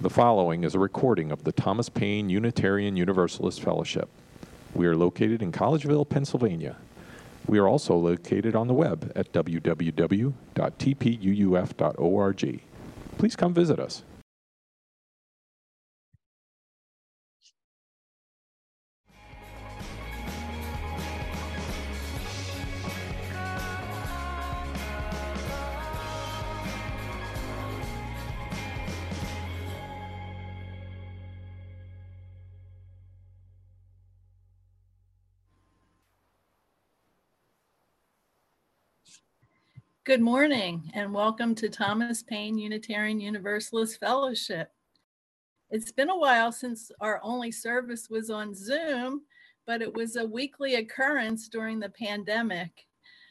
The following is a recording of the Thomas Paine Unitarian Universalist Fellowship. We are located in Collegeville, Pennsylvania. We are also located on the web at www.tpuuf.org. Please come visit us. Good morning and welcome to Thomas Paine Unitarian Universalist Fellowship. It's been a while since our only service was on Zoom, but it was a weekly occurrence during the pandemic.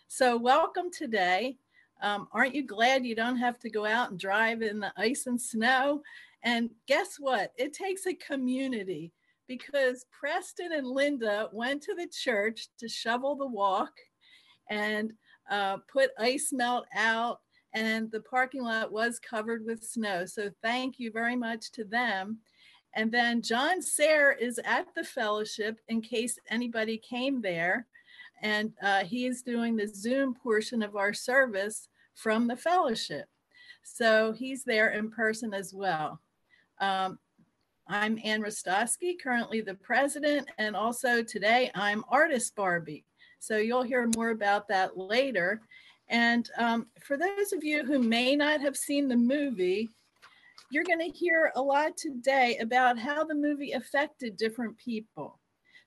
So, welcome today. Um, aren't you glad you don't have to go out and drive in the ice and snow? And guess what? It takes a community because Preston and Linda went to the church to shovel the walk and uh, put ice melt out, and the parking lot was covered with snow. So thank you very much to them. And then John Sayre is at the fellowship in case anybody came there. And uh, he is doing the Zoom portion of our service from the fellowship. So he's there in person as well. Um, I'm Ann Rostosky, currently the president, and also today I'm Artist Barbie. So you'll hear more about that later. And um, for those of you who may not have seen the movie, you're going to hear a lot today about how the movie affected different people.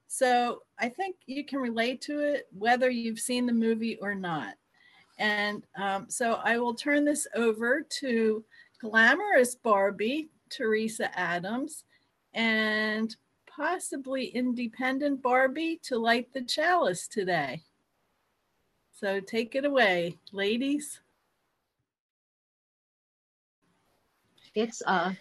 So I think you can relate to it whether you've seen the movie or not. And um, so I will turn this over to glamorous Barbie, Teresa Adams, and possibly independent Barbie to light the chalice today. So take it away, ladies. It's uh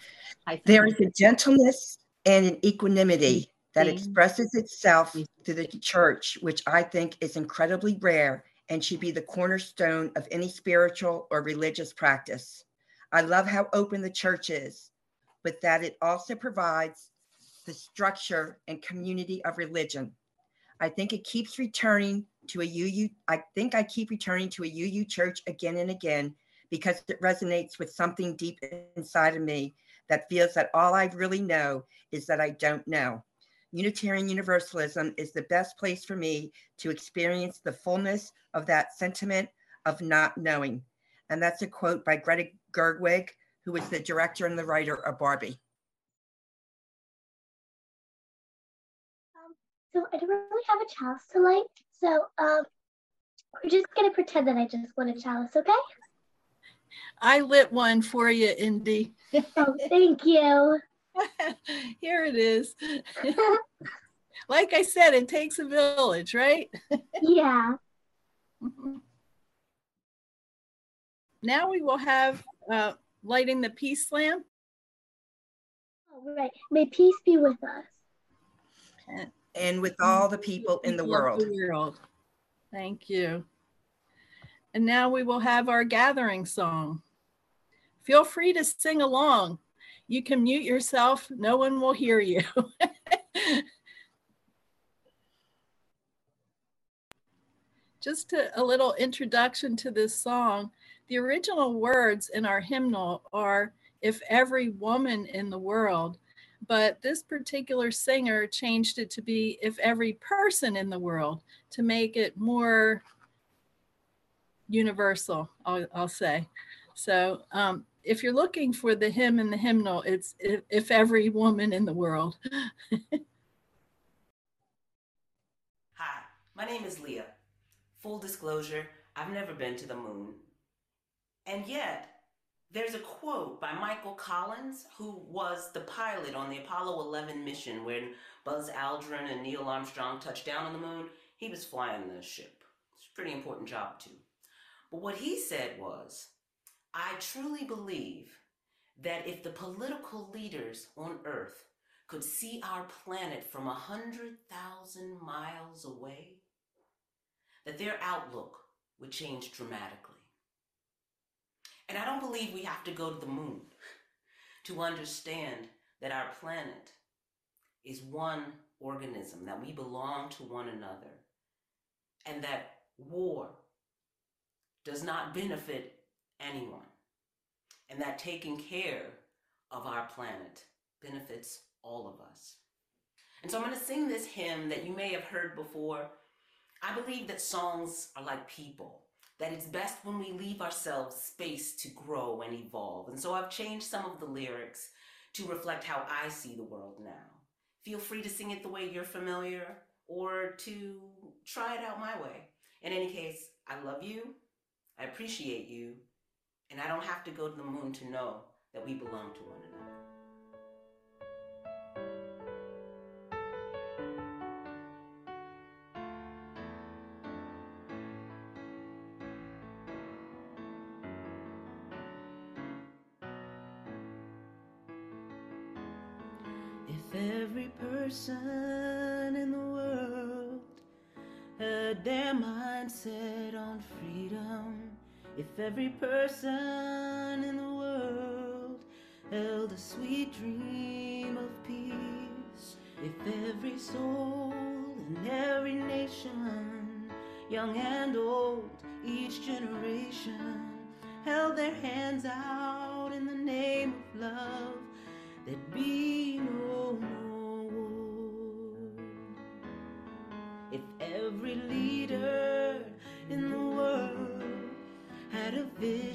there is a gentleness and an equanimity that expresses itself to the church, which I think is incredibly rare and should be the cornerstone of any spiritual or religious practice. I love how open the church is, but that it also provides the structure and community of religion. I think it keeps returning to a UU. I think I keep returning to a UU church again and again because it resonates with something deep inside of me that feels that all I really know is that I don't know. Unitarian Universalism is the best place for me to experience the fullness of that sentiment of not knowing. And that's a quote by Greta Gerwig, who was the director and the writer of Barbie. So I don't really have a chalice to light. So um, we're just gonna pretend that I just want a chalice, okay? I lit one for you, Indy. oh, thank you. Here it is. like I said, it takes a village, right? yeah. Now we will have uh, lighting the peace lamp. All right. May peace be with us. And with all the people in the world. The world. Thank you. And now we will have our gathering song. Feel free to sing along. You can mute yourself, no one will hear you. Just to, a little introduction to this song. The original words in our hymnal are If every woman in the world but this particular singer changed it to be if every person in the world to make it more universal i'll, I'll say. So um, if you're looking for the hymn in the hymnal it's if, if every woman in the world. Hi my name is leah. Full disclosure i've never been to the moon. And yet there's a quote by Michael Collins, who was the pilot on the Apollo 11 mission when Buzz Aldrin and Neil Armstrong touched down on the moon. He was flying the ship. It's a pretty important job, too. But what he said was, I truly believe that if the political leaders on Earth could see our planet from a 100,000 miles away, that their outlook would change dramatically. And I don't believe we have to go to the moon to understand that our planet is one organism, that we belong to one another, and that war does not benefit anyone, and that taking care of our planet benefits all of us. And so I'm going to sing this hymn that you may have heard before. I believe that songs are like people, that it's best when we leave ourselves space to grow and evolve. And so I've changed some of the lyrics to reflect how I see the world now. Feel free to sing it the way you're familiar or to try it out my way. In any case, I love you, I appreciate you, and I don't have to go to the moon to know that we belong to one another. Every person in the world had their mind set on freedom, if every person in the world held a sweet dream of peace, if every soul in every nation, young and old, each generation, held their hands out in the name of love there'd be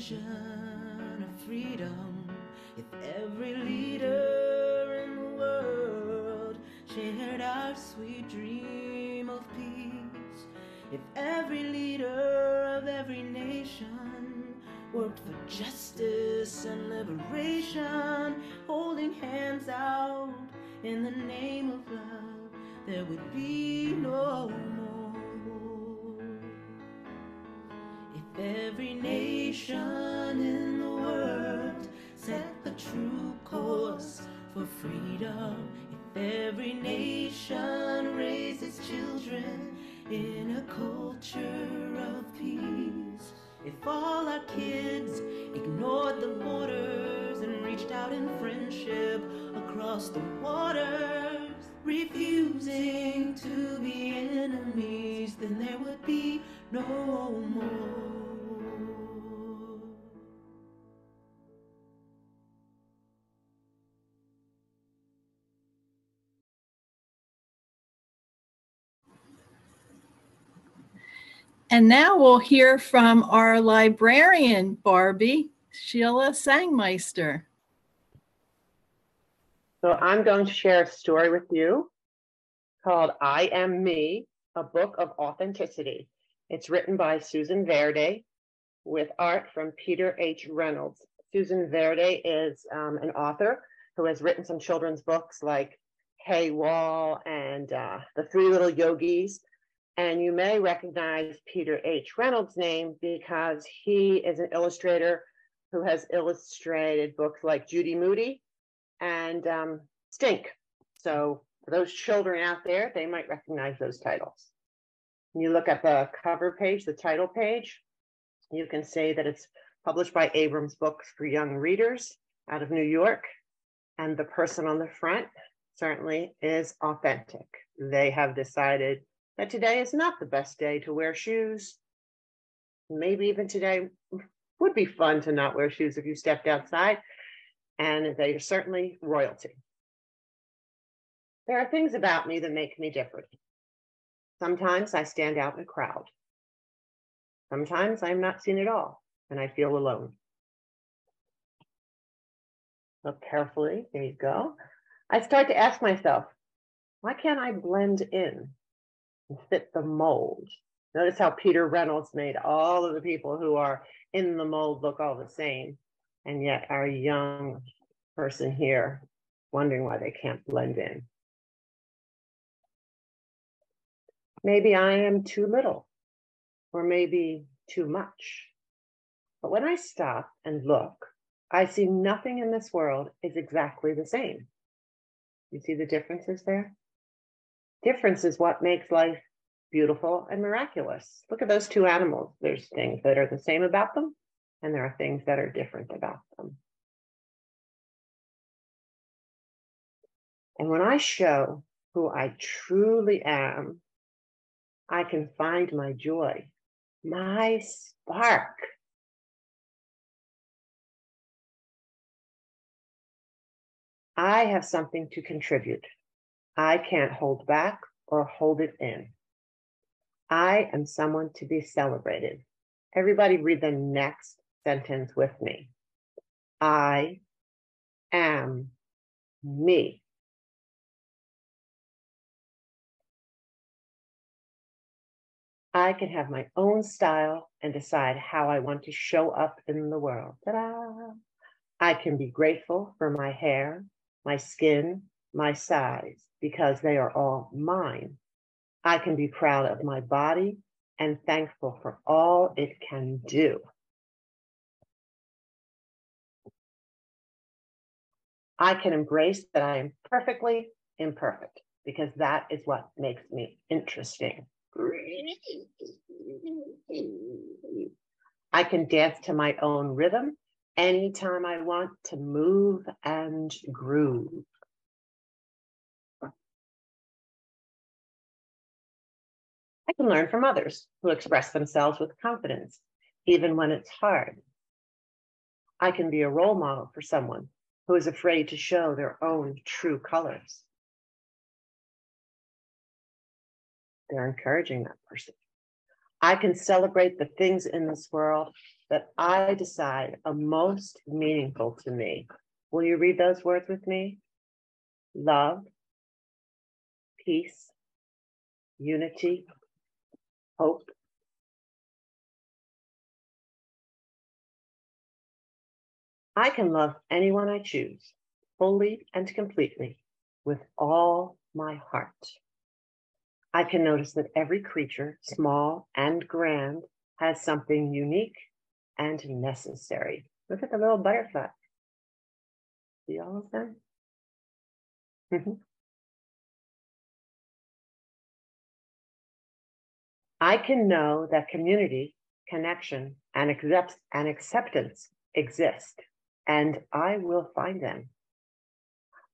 vision of freedom, if every leader in the world shared our sweet dream of peace, if every leader of every nation worked for justice and liberation, holding hands out in the name of love, there would be no more war. If every nation in the world set the true course for freedom, if every nation raised its children in a culture of peace, if all our kids ignored the borders and reached out in friendship across the waters, refusing to be enemies, then there would be no more. And now we'll hear from our librarian, Barbie, Sheila Sangmeister. So I'm going to share a story with you called I Am Me, a book of authenticity. It's written by Susan Verde with art from Peter H. Reynolds. Susan Verde is um, an author who has written some children's books like Hey Wall and uh, The Three Little Yogis. And you may recognize Peter H. Reynolds' name because he is an illustrator who has illustrated books like Judy Moody and um, Stink. So for those children out there, they might recognize those titles. When you look at the cover page, the title page, you can say that it's published by Abrams Books for Young Readers out of New York. And the person on the front certainly is authentic. They have decided that today is not the best day to wear shoes. Maybe even today would be fun to not wear shoes if you stepped outside, and they are certainly royalty. There are things about me that make me different. Sometimes I stand out in a crowd. Sometimes I'm not seen at all, and I feel alone. Look carefully, there you go. I start to ask myself, why can't I blend in and fit the mold? Notice how Peter Reynolds made all of the people who are in the mold look all the same. And yet our young person here wondering why they can't blend in. Maybe I am too little, or maybe too much. But when I stop and look, I see nothing in this world is exactly the same. You see the differences there? Difference is what makes life beautiful and miraculous. Look at those two animals. There's things that are the same about them, and there are things that are different about them. And when I show who I truly am, I can find my joy, my spark. I have something to contribute. I can't hold back or hold it in. I am someone to be celebrated. Everybody read the next sentence with me. I am me. I can have my own style and decide how I want to show up in the world. Ta-da! I can be grateful for my hair, my skin, my size, because they are all mine. I can be proud of my body and thankful for all it can do. I can embrace that I am perfectly imperfect because that is what makes me interesting. I can dance to my own rhythm anytime I want to move and groove. I can learn from others who express themselves with confidence, even when it's hard. I can be a role model for someone who is afraid to show their own true colors. They're encouraging that person. I can celebrate the things in this world that I decide are most meaningful to me. Will you read those words with me? Love, peace, unity, hope. I can love anyone I choose fully and completely with all my heart. I can notice that every creature, small and grand, has something unique and necessary. Look at the little butterfly. See all of them? Mm-hmm. I can know that community, connection, and, accept- and acceptance exist, and I will find them.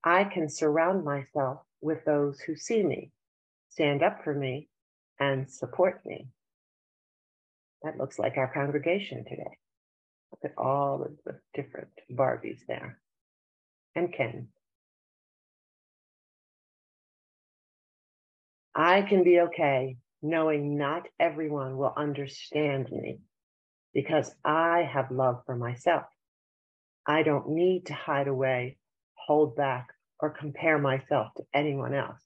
I can surround myself with those who see me, stand up for me, and support me. That looks like our congregation today. Look at all of the different Barbies there. And Ken. I can be okay knowing not everyone will understand me because I have love for myself. I don't need to hide away, hold back, or compare myself to anyone else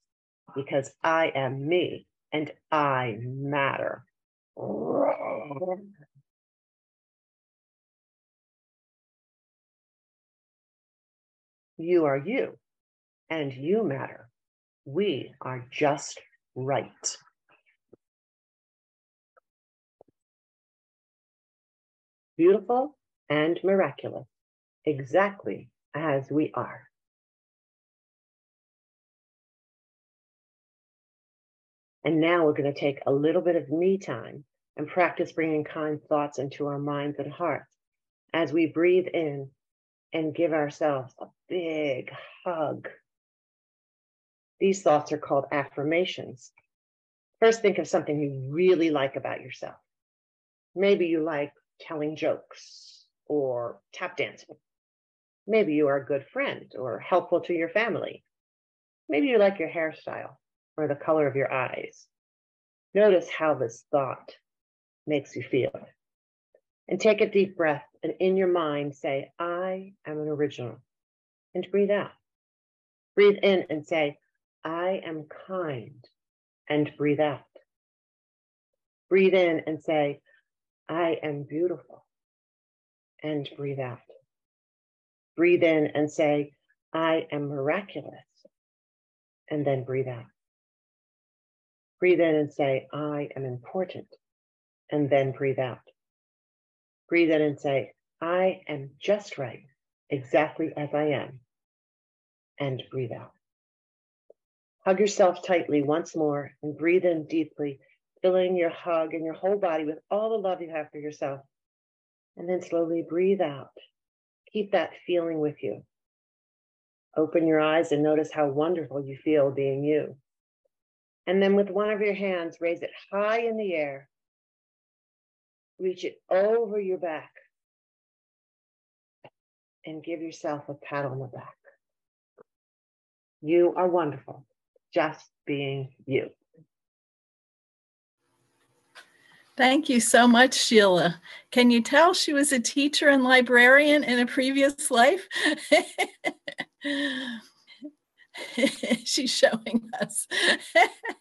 because I am me and I matter. You are you and you matter. We are just right. Beautiful and miraculous, exactly as we are. And now we're going to take a little bit of me time and practice bringing kind thoughts into our minds and hearts as we breathe in and give ourselves a big hug. These thoughts are called affirmations. First, think of something you really like about yourself. Maybe you like telling jokes or tap dancing. Maybe you are a good friend or helpful to your family. Maybe you like your hairstyle or the color of your eyes. Notice how this thought makes you feel. And take a deep breath and in your mind say, I am an original. And breathe out. Breathe in and say, I am kind. And breathe out. Breathe in and say, I am beautiful. And breathe out. Breathe in and say, I am miraculous. And then breathe out. Breathe in and say, I am important. And then breathe out. Breathe in and say, I am just right, exactly as I am. And breathe out. Hug yourself tightly once more and breathe in deeply, filling your hug and your whole body with all the love you have for yourself. And then slowly breathe out. Keep that feeling with you. Open your eyes and notice how wonderful you feel being you. And then with one of your hands, raise it high in the air. Reach it over your back. And give yourself a pat on the back. You are wonderful, just being you. Thank you so much, Sheila. Can you tell she was a teacher and librarian in a previous life? She's showing us.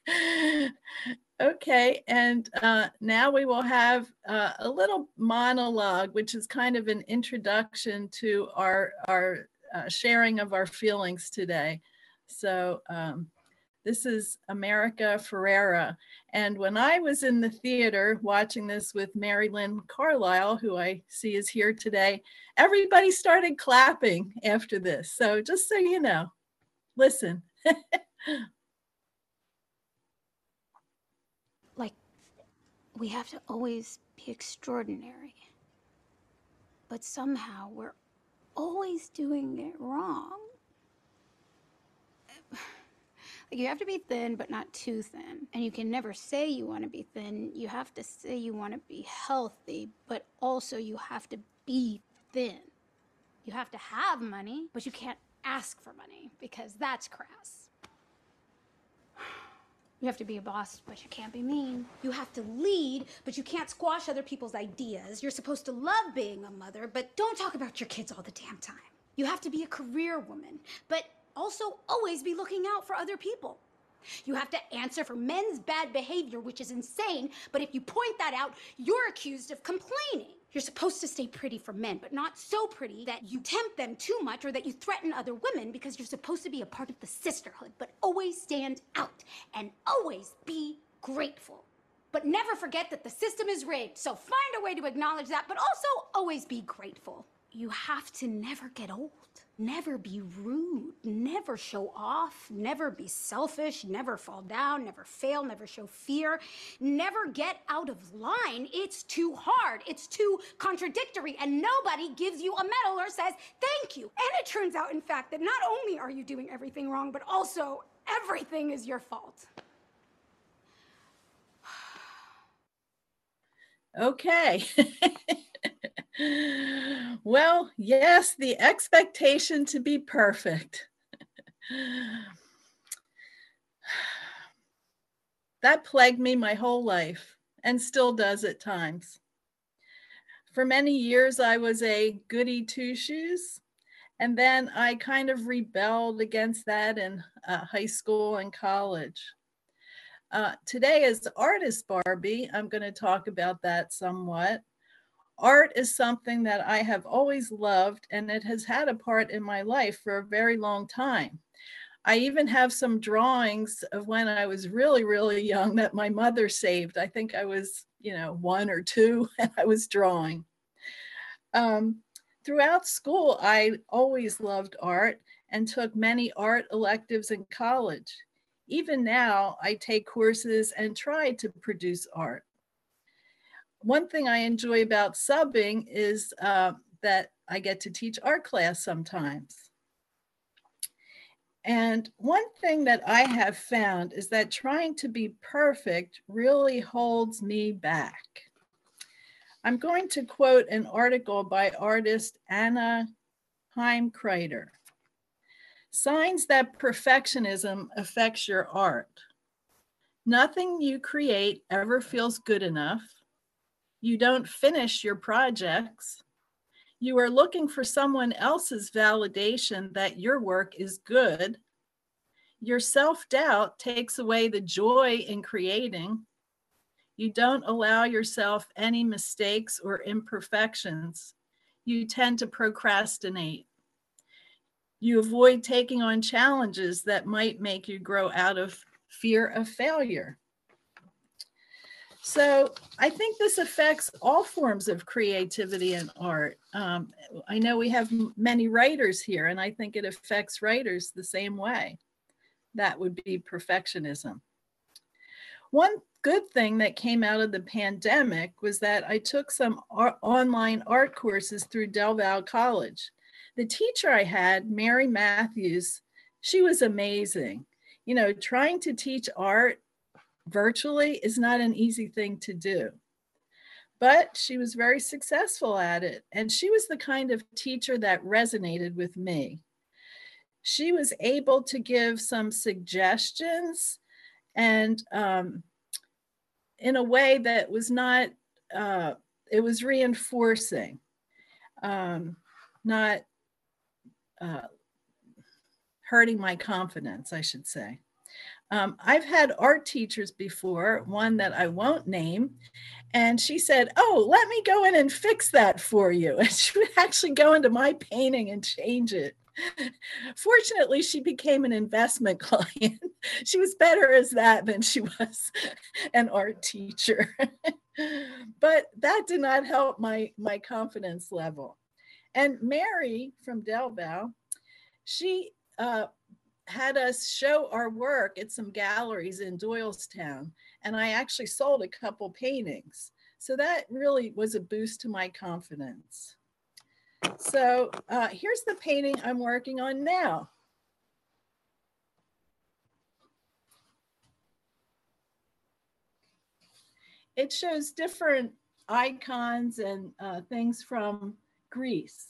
okay, and uh, now we will have uh, a little monologue, which is kind of an introduction to our, our uh, sharing of our feelings today. So um, this is America Ferrera. And when I was in the theater watching this with Mary Lynn Carlisle, who I see is here today, everybody started clapping after this. So just so you know, listen. like, we have to always be extraordinary. But somehow we're always doing it wrong. Like you have to be thin, but not too thin. And you can never say you want to be thin. You have to say you want to be healthy, but also you have to be thin. You have to have money, but you can't ask for money because that's crass. You have to be a boss, but you can't be mean. You have to lead, but you can't squash other people's ideas. You're supposed to love being a mother, but don't talk about your kids all the damn time. You have to be a career woman, but also always be looking out for other people. You have to answer for men's bad behavior, which is insane, but if you point that out, you're accused of complaining. You're supposed to stay pretty for men, but not so pretty that you tempt them too much or that you threaten other women because you're supposed to be a part of the sisterhood, but always stand out and always be grateful. But never forget that the system is rigged, so find a way to acknowledge that, but also always be grateful. You have to never get old. Never be rude, never show off, never be selfish, never fall down, never fail, never show fear, never get out of line. It's too hard, it's too contradictory, and nobody gives you a medal or says thank you. And it turns out, in fact, that not only are you doing everything wrong, but also everything is your fault. Okay. well, yes, the expectation to be perfect. that plagued me my whole life and still does at times. For many years, I was a goody two shoes. And then I kind of rebelled against that in uh, high school and college. Uh, today, as artist Barbie, I'm going to talk about that somewhat. Art is something that I have always loved, and it has had a part in my life for a very long time. I even have some drawings of when I was really, really young that my mother saved. I think I was, you know, one or two, and I was drawing. Um, throughout school, I always loved art and took many art electives in college. Even now, I take courses and try to produce art one thing I enjoy about subbing is uh, that I get to teach art class sometimes. And one thing that I have found is that trying to be perfect really holds me back. I'm going to quote an article by artist Anna Heimkreiter. Signs that perfectionism affects your art. Nothing you create ever feels good enough you don't finish your projects. You are looking for someone else's validation that your work is good. Your self doubt takes away the joy in creating. You don't allow yourself any mistakes or imperfections. You tend to procrastinate. You avoid taking on challenges that might make you grow out of fear of failure. So I think this affects all forms of creativity and art. Um, I know we have many writers here, and I think it affects writers the same way. That would be perfectionism. One good thing that came out of the pandemic was that I took some art, online art courses through Del Val College. The teacher I had, Mary Matthews, she was amazing. You know, trying to teach art virtually is not an easy thing to do. But she was very successful at it. And she was the kind of teacher that resonated with me. She was able to give some suggestions and um, in a way that was not, uh, it was reinforcing, um, not uh, hurting my confidence, I should say. Um, I've had art teachers before, one that I won't name, and she said, Oh, let me go in and fix that for you. And she would actually go into my painting and change it. Fortunately, she became an investment client. she was better as that than she was an art teacher. but that did not help my, my confidence level. And Mary from Delval, she uh, had us show our work at some galleries in Doylestown. And I actually sold a couple paintings. So that really was a boost to my confidence. So uh, here's the painting I'm working on now. It shows different icons and uh, things from Greece.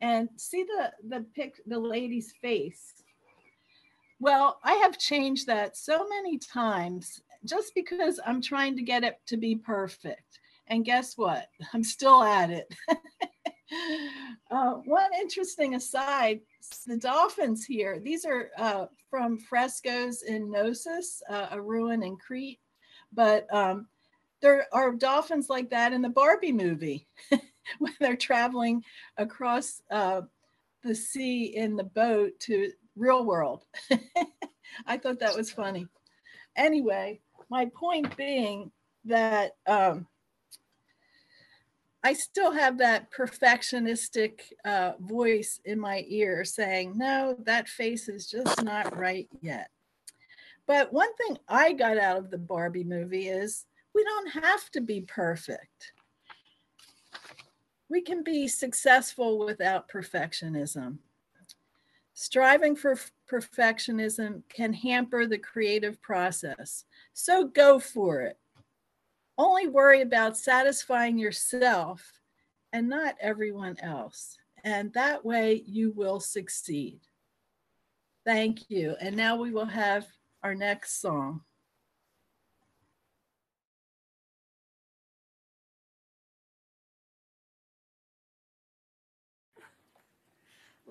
And see the, the pic, the lady's face. Well, I have changed that so many times just because I'm trying to get it to be perfect. And guess what? I'm still at it. uh, one interesting aside the dolphins here, these are uh, from frescoes in Knossos, uh, a ruin in Crete. But um, there are dolphins like that in the Barbie movie when they're traveling across uh, the sea in the boat to real world. I thought that was funny. Anyway, my point being that um, I still have that perfectionistic uh, voice in my ear saying, no, that face is just not right yet. But one thing I got out of the Barbie movie is we don't have to be perfect. We can be successful without perfectionism. Striving for perfectionism can hamper the creative process. So go for it. Only worry about satisfying yourself and not everyone else. And that way you will succeed. Thank you. And now we will have our next song.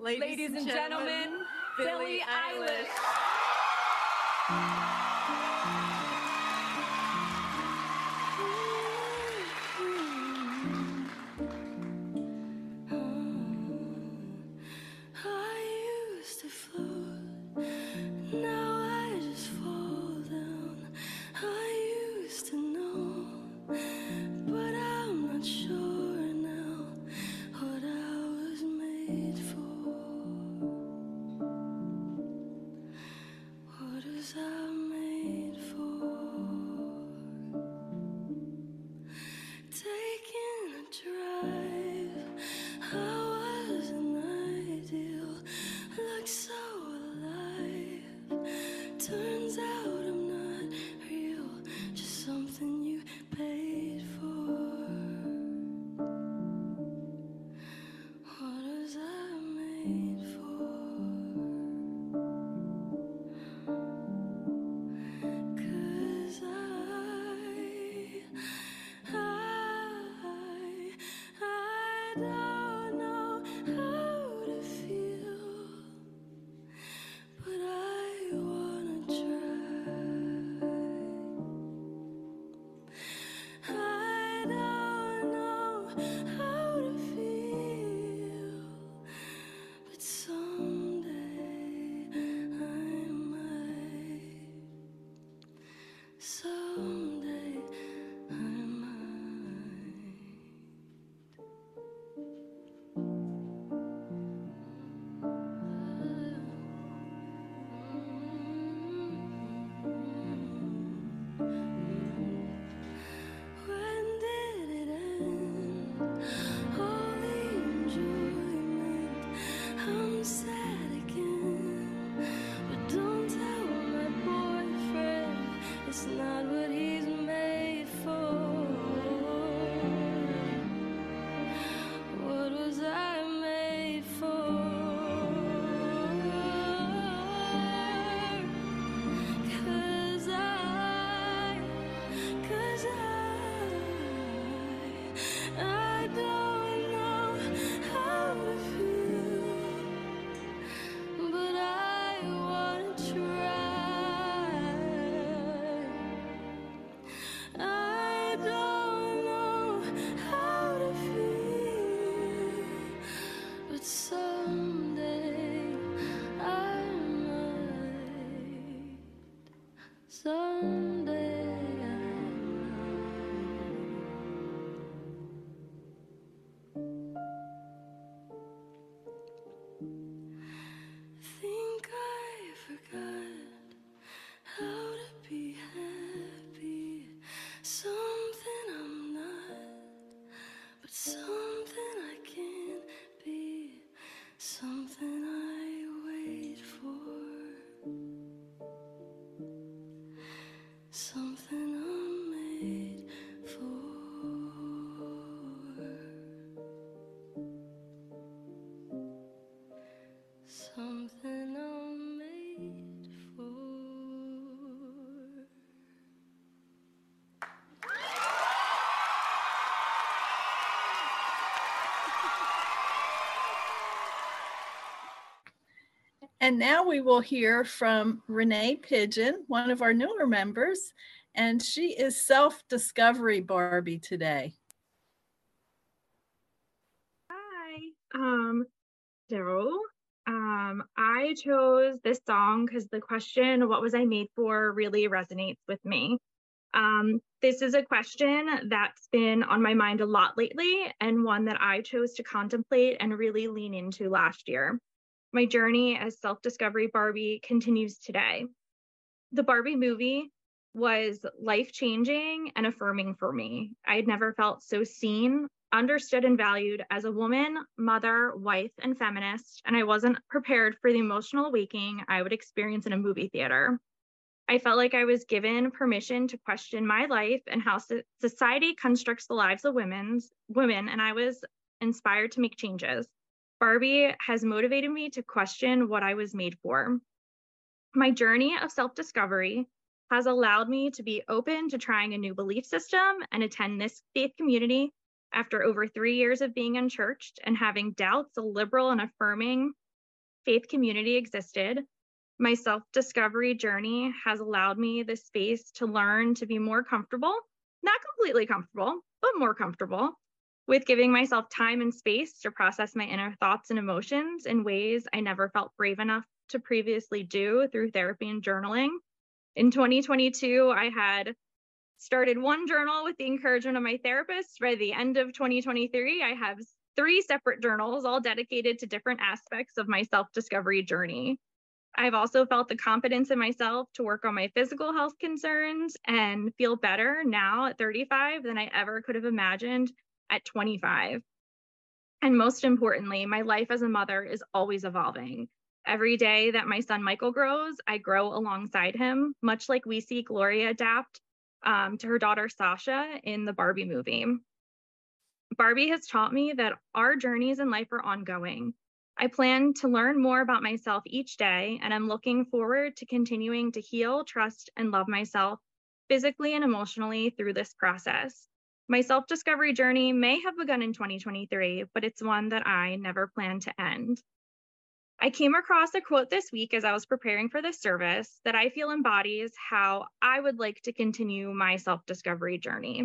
Ladies, Ladies and, gentlemen, gentlemen Billie Eilish. Eilish. 送。And now we will hear from Renee Pigeon, one of our newer members, and she is self discovery Barbie today. Hi. Um, so um, I chose this song because the question, what was I made for, really resonates with me. Um, this is a question that's been on my mind a lot lately and one that I chose to contemplate and really lean into last year. My journey as self discovery Barbie continues today. The Barbie movie was life changing and affirming for me. I had never felt so seen, understood, and valued as a woman, mother, wife, and feminist, and I wasn't prepared for the emotional awakening I would experience in a movie theater. I felt like I was given permission to question my life and how society constructs the lives of women's women, and I was inspired to make changes. Barbie has motivated me to question what I was made for. My journey of self discovery has allowed me to be open to trying a new belief system and attend this faith community after over three years of being unchurched and having doubts a liberal and affirming faith community existed. My self discovery journey has allowed me the space to learn to be more comfortable, not completely comfortable, but more comfortable with giving myself time and space to process my inner thoughts and emotions in ways I never felt brave enough to previously do through therapy and journaling. In 2022, I had started one journal with the encouragement of my therapist. By the end of 2023, I have three separate journals, all dedicated to different aspects of my self discovery journey. I've also felt the confidence in myself to work on my physical health concerns and feel better now at 35 than I ever could have imagined at 25. And most importantly, my life as a mother is always evolving. Every day that my son Michael grows, I grow alongside him, much like we see Gloria adapt um, to her daughter Sasha in the Barbie movie. Barbie has taught me that our journeys in life are ongoing. I plan to learn more about myself each day, and I'm looking forward to continuing to heal, trust, and love myself physically and emotionally through this process. My self discovery journey may have begun in 2023, but it's one that I never plan to end. I came across a quote this week as I was preparing for this service that I feel embodies how I would like to continue my self discovery journey.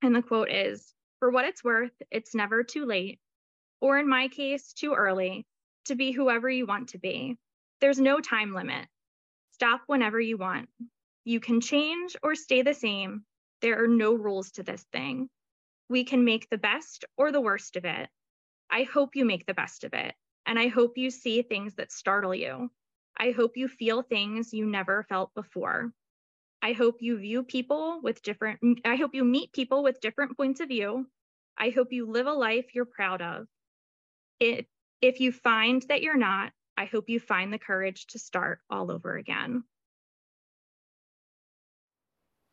And the quote is For what it's worth, it's never too late, or in my case, too early, to be whoever you want to be. There's no time limit. Stop whenever you want. You can change or stay the same. There are no rules to this thing. We can make the best or the worst of it. I hope you make the best of it and I hope you see things that startle you. I hope you feel things you never felt before. I hope you view people with different, I hope you meet people with different points of view. I hope you live a life you're proud of. It, if you find that you're not, I hope you find the courage to start all over again.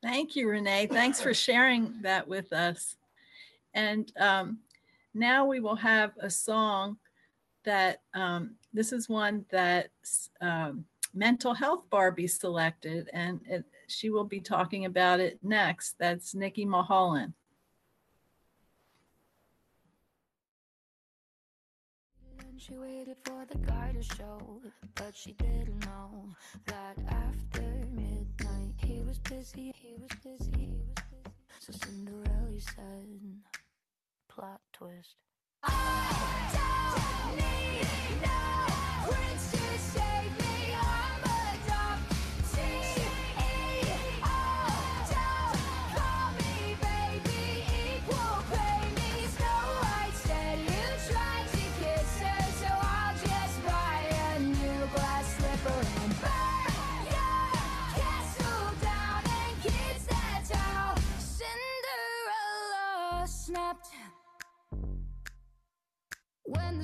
Thank you, Renee. Thanks for sharing that with us. And um, now we will have a song that um, this is one that um, mental health Barbie selected, and it, she will be talking about it next. That's Nikki Mulholland. She waited for the guy to show, but she didn't know that after he was busy, he was busy, he was busy. So Cinderella said, plot twist. I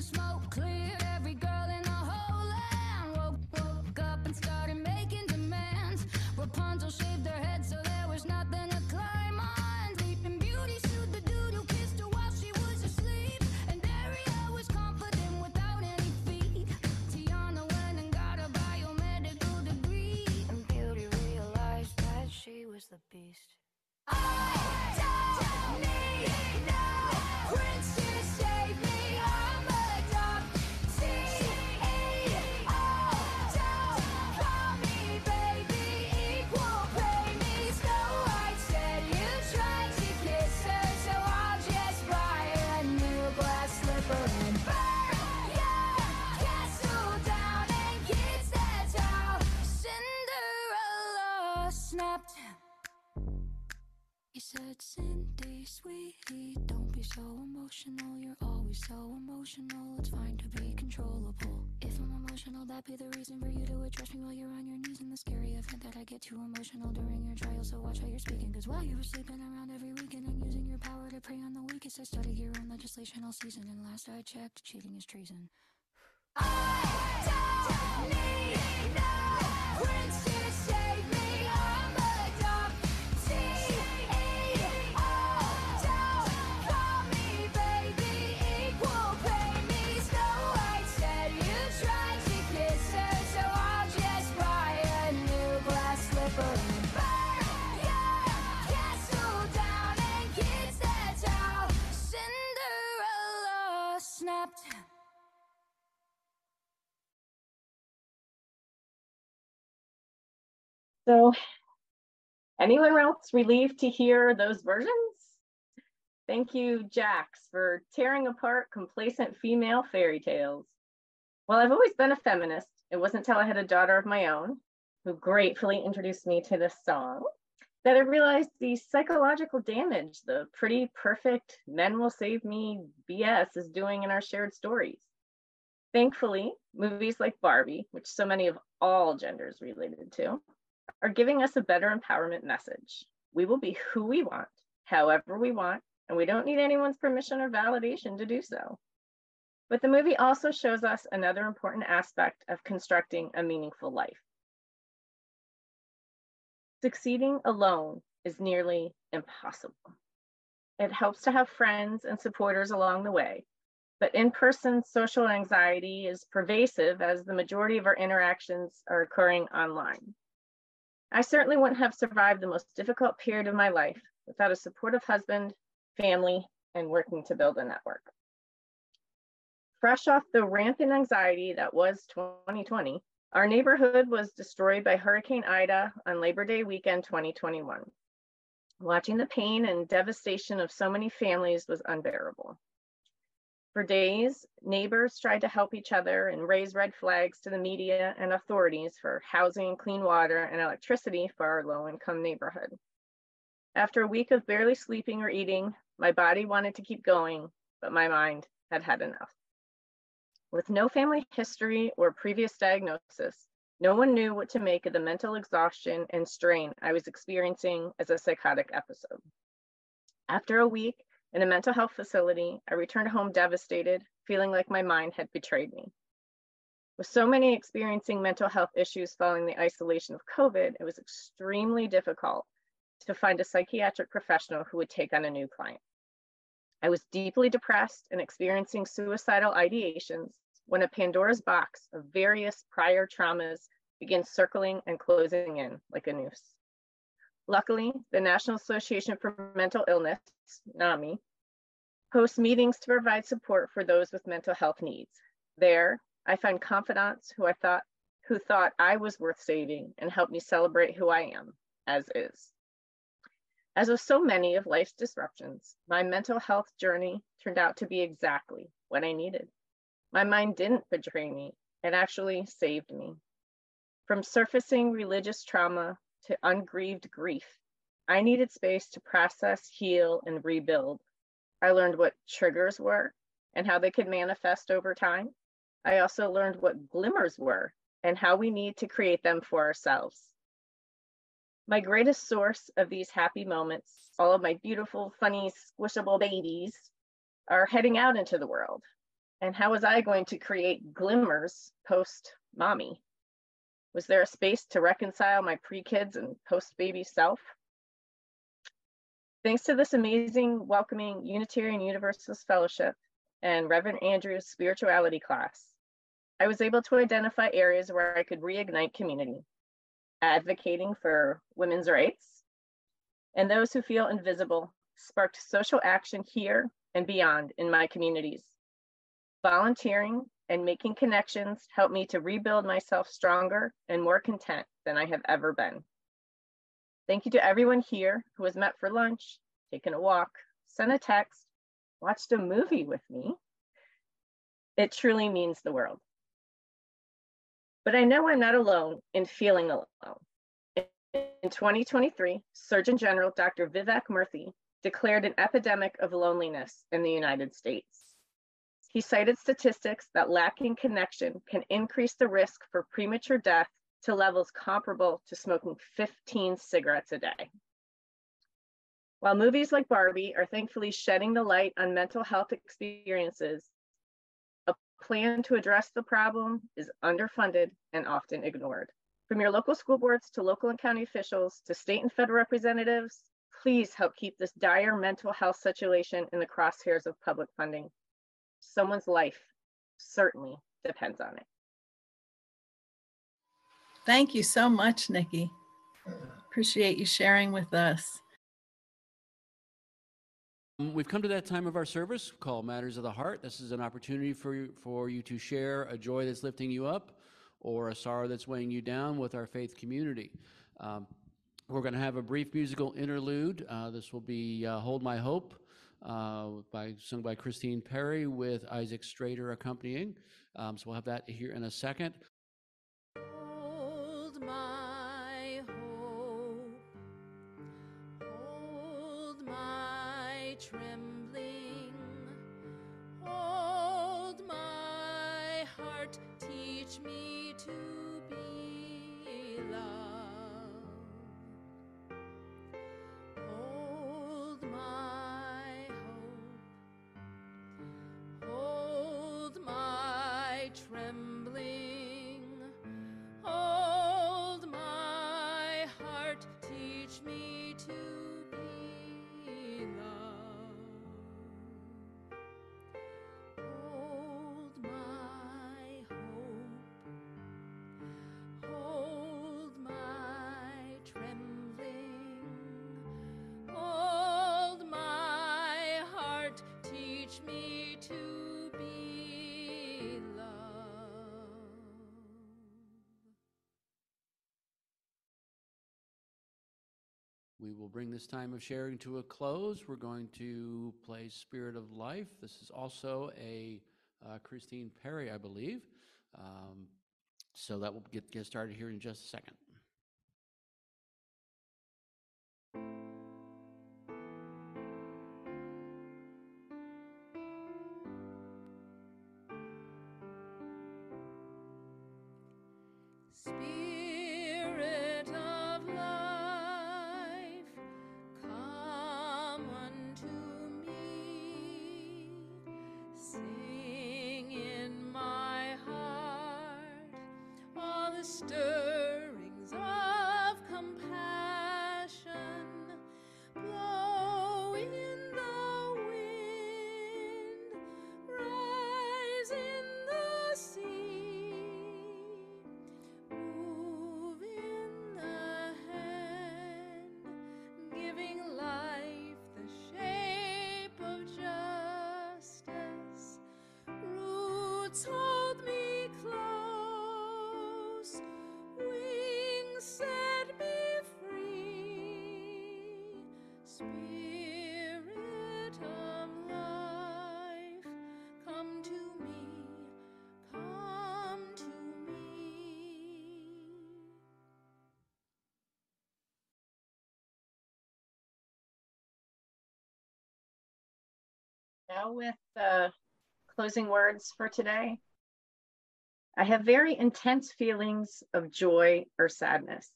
smoke cleared, every girl in the whole land woke, up and started making demands. Rapunzel shaved her head so there was nothing to climb on. Sleeping Beauty sued the dude who kissed her while she was asleep. And Ariel was confident without any feet. Tiana went and got a biomedical degree. And Beauty realized that she was the beast. Cindy, sweetie, don't be so emotional. You're always so emotional. It's fine to be controllable. If I'm emotional, that'd be the reason for you to address me while you're on your knees in the scary event that I get too emotional during your trial. So watch how you're speaking. Cause while you were sleeping around every weekend and using your power to prey on the weakest, I studied your own legislation all season. And last I checked, cheating is treason. Cinderella So, anyone else relieved to hear those versions? Thank you, Jax, for tearing apart complacent female fairy tales. Well, I've always been a feminist. It wasn't until I had a daughter of my own, who gratefully introduced me to this song, that I realized the psychological damage the pretty perfect men will save me BS is doing in our shared stories. Thankfully, movies like Barbie, which so many of all genders related to, are giving us a better empowerment message. We will be who we want, however we want, and we don't need anyone's permission or validation to do so. But the movie also shows us another important aspect of constructing a meaningful life. Succeeding alone is nearly impossible. It helps to have friends and supporters along the way, but in person social anxiety is pervasive as the majority of our interactions are occurring online. I certainly wouldn't have survived the most difficult period of my life without a supportive husband, family, and working to build a network. Fresh off the rampant anxiety that was 2020, our neighborhood was destroyed by Hurricane Ida on Labor Day weekend 2021. Watching the pain and devastation of so many families was unbearable. For days, neighbors tried to help each other and raise red flags to the media and authorities for housing, clean water, and electricity for our low income neighborhood. After a week of barely sleeping or eating, my body wanted to keep going, but my mind had had enough. With no family history or previous diagnosis, no one knew what to make of the mental exhaustion and strain I was experiencing as a psychotic episode. After a week, in a mental health facility, I returned home devastated, feeling like my mind had betrayed me. With so many experiencing mental health issues following the isolation of COVID, it was extremely difficult to find a psychiatric professional who would take on a new client. I was deeply depressed and experiencing suicidal ideations when a Pandora's box of various prior traumas began circling and closing in like a noose. Luckily, the National Association for Mental Illness, NAMI, hosts meetings to provide support for those with mental health needs. There, I find confidants who I thought who thought I was worth saving and helped me celebrate who I am as is. As with so many of life's disruptions, my mental health journey turned out to be exactly what I needed. My mind didn't betray me, it actually saved me. From surfacing religious trauma to ungrieved grief, I needed space to process, heal, and rebuild. I learned what triggers were and how they could manifest over time. I also learned what glimmers were and how we need to create them for ourselves. My greatest source of these happy moments, all of my beautiful, funny, squishable babies, are heading out into the world. And how was I going to create glimmers post mommy? Was there a space to reconcile my pre kids and post baby self? Thanks to this amazing, welcoming Unitarian Universalist Fellowship and Reverend Andrew's spirituality class, I was able to identify areas where I could reignite community, advocating for women's rights, and those who feel invisible sparked social action here and beyond in my communities. Volunteering and making connections helped me to rebuild myself stronger and more content than I have ever been. Thank you to everyone here who has met for lunch, taken a walk, sent a text, watched a movie with me. It truly means the world. But I know I'm not alone in feeling alone. In 2023, Surgeon General Dr. Vivek Murthy declared an epidemic of loneliness in the United States. He cited statistics that lacking connection can increase the risk for premature death to levels comparable to smoking 15 cigarettes a day. While movies like Barbie are thankfully shedding the light on mental health experiences, a plan to address the problem is underfunded and often ignored. From your local school boards to local and county officials to state and federal representatives, please help keep this dire mental health situation in the crosshairs of public funding. Someone's life certainly depends on it. Thank you so much, Nikki. Appreciate you sharing with us. Um, We've come to that time of our service called Matters of the Heart. This is an opportunity for you, for you to share a joy that's lifting you up or a sorrow that's weighing you down with our faith community. Um, we're going to have a brief musical interlude. Uh, this will be uh, Hold My Hope, uh, by, sung by Christine Perry with Isaac Strader accompanying. Um, so we'll have that here in a second. Hold my hope, hold my We will bring this time of sharing to a close. We're going to play Spirit of Life. This is also a uh, Christine Perry, I believe. Um, so that will get, get started here in just a second. With the closing words for today, I have very intense feelings of joy or sadness.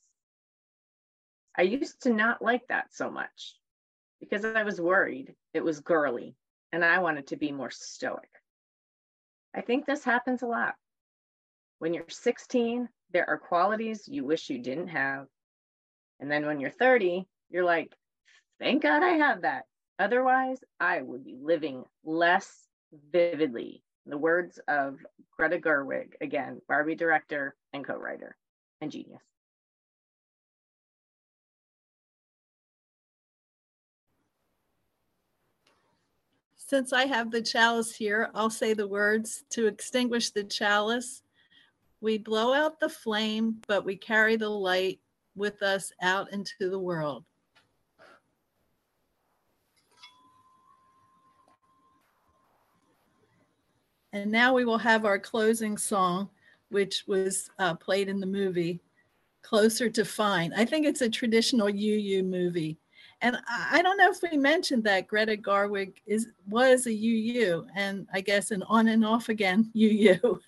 I used to not like that so much because I was worried it was girly and I wanted to be more stoic. I think this happens a lot. When you're 16, there are qualities you wish you didn't have. And then when you're 30, you're like, thank God I have that. Otherwise, I would be living less vividly. The words of Greta Gerwig, again, Barbie director and co writer and genius. Since I have the chalice here, I'll say the words to extinguish the chalice. We blow out the flame, but we carry the light with us out into the world. And now we will have our closing song, which was uh, played in the movie Closer to Fine. I think it's a traditional UU movie. And I don't know if we mentioned that Greta Gerwig is was a UU and I guess an on and off again UU.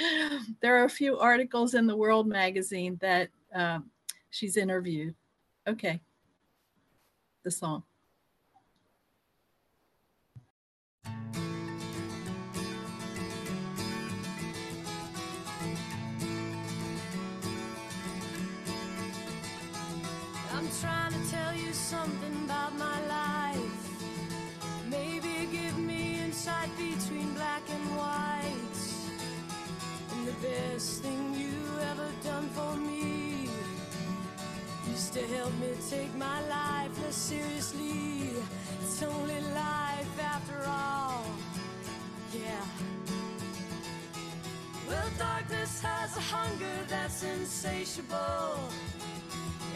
there are a few articles in the World magazine that um, she's interviewed. Okay, the song. Something about my life. Maybe give me insight between black and white. And the best thing you ever done for me is to help me take my life less seriously. It's only life after all. Yeah. Well, darkness has a hunger that's insatiable.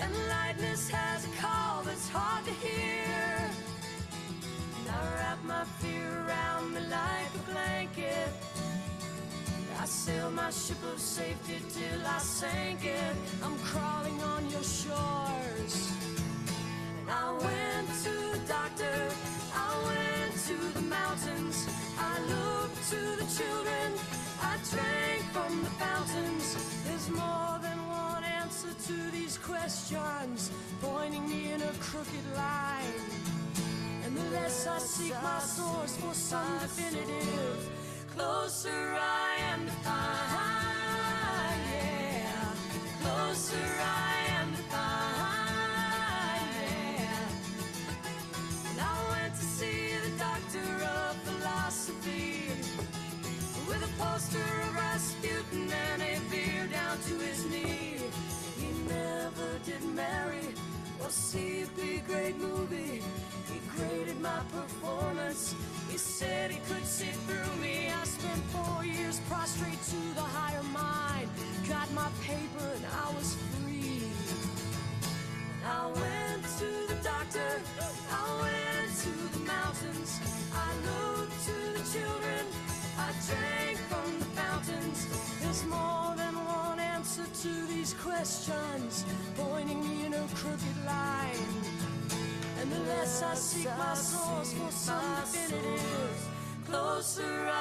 And lightness has a call that's hard to hear. And I wrap my fear around me like a blanket. I sail my ship of safety till I sank it. I'm crawling on your shores. And I went to the doctor, I went to the mountains, I looked to the children, I drank from the fountains. There's more than one answer to these questions, pointing me in a crooked line. And the less I seek my source for some definitive, closer I am to find. Yeah, closer I am questions, pointing me in a crooked line. And the less I seek my source for some definitive, closer I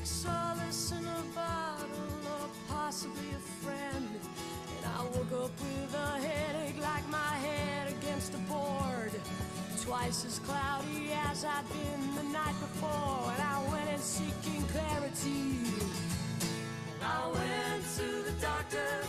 seek solace in a bottle or possibly a friend. And I woke up with a headache like my head against a board. Twice as cloudy as I'd been the night before. And I went in seeking clarity. I went to the doctor,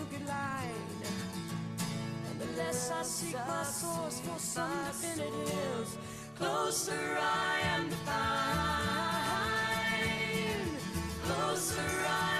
crooked line. And the less I seek my source for some definitives, closer I am to. Closer I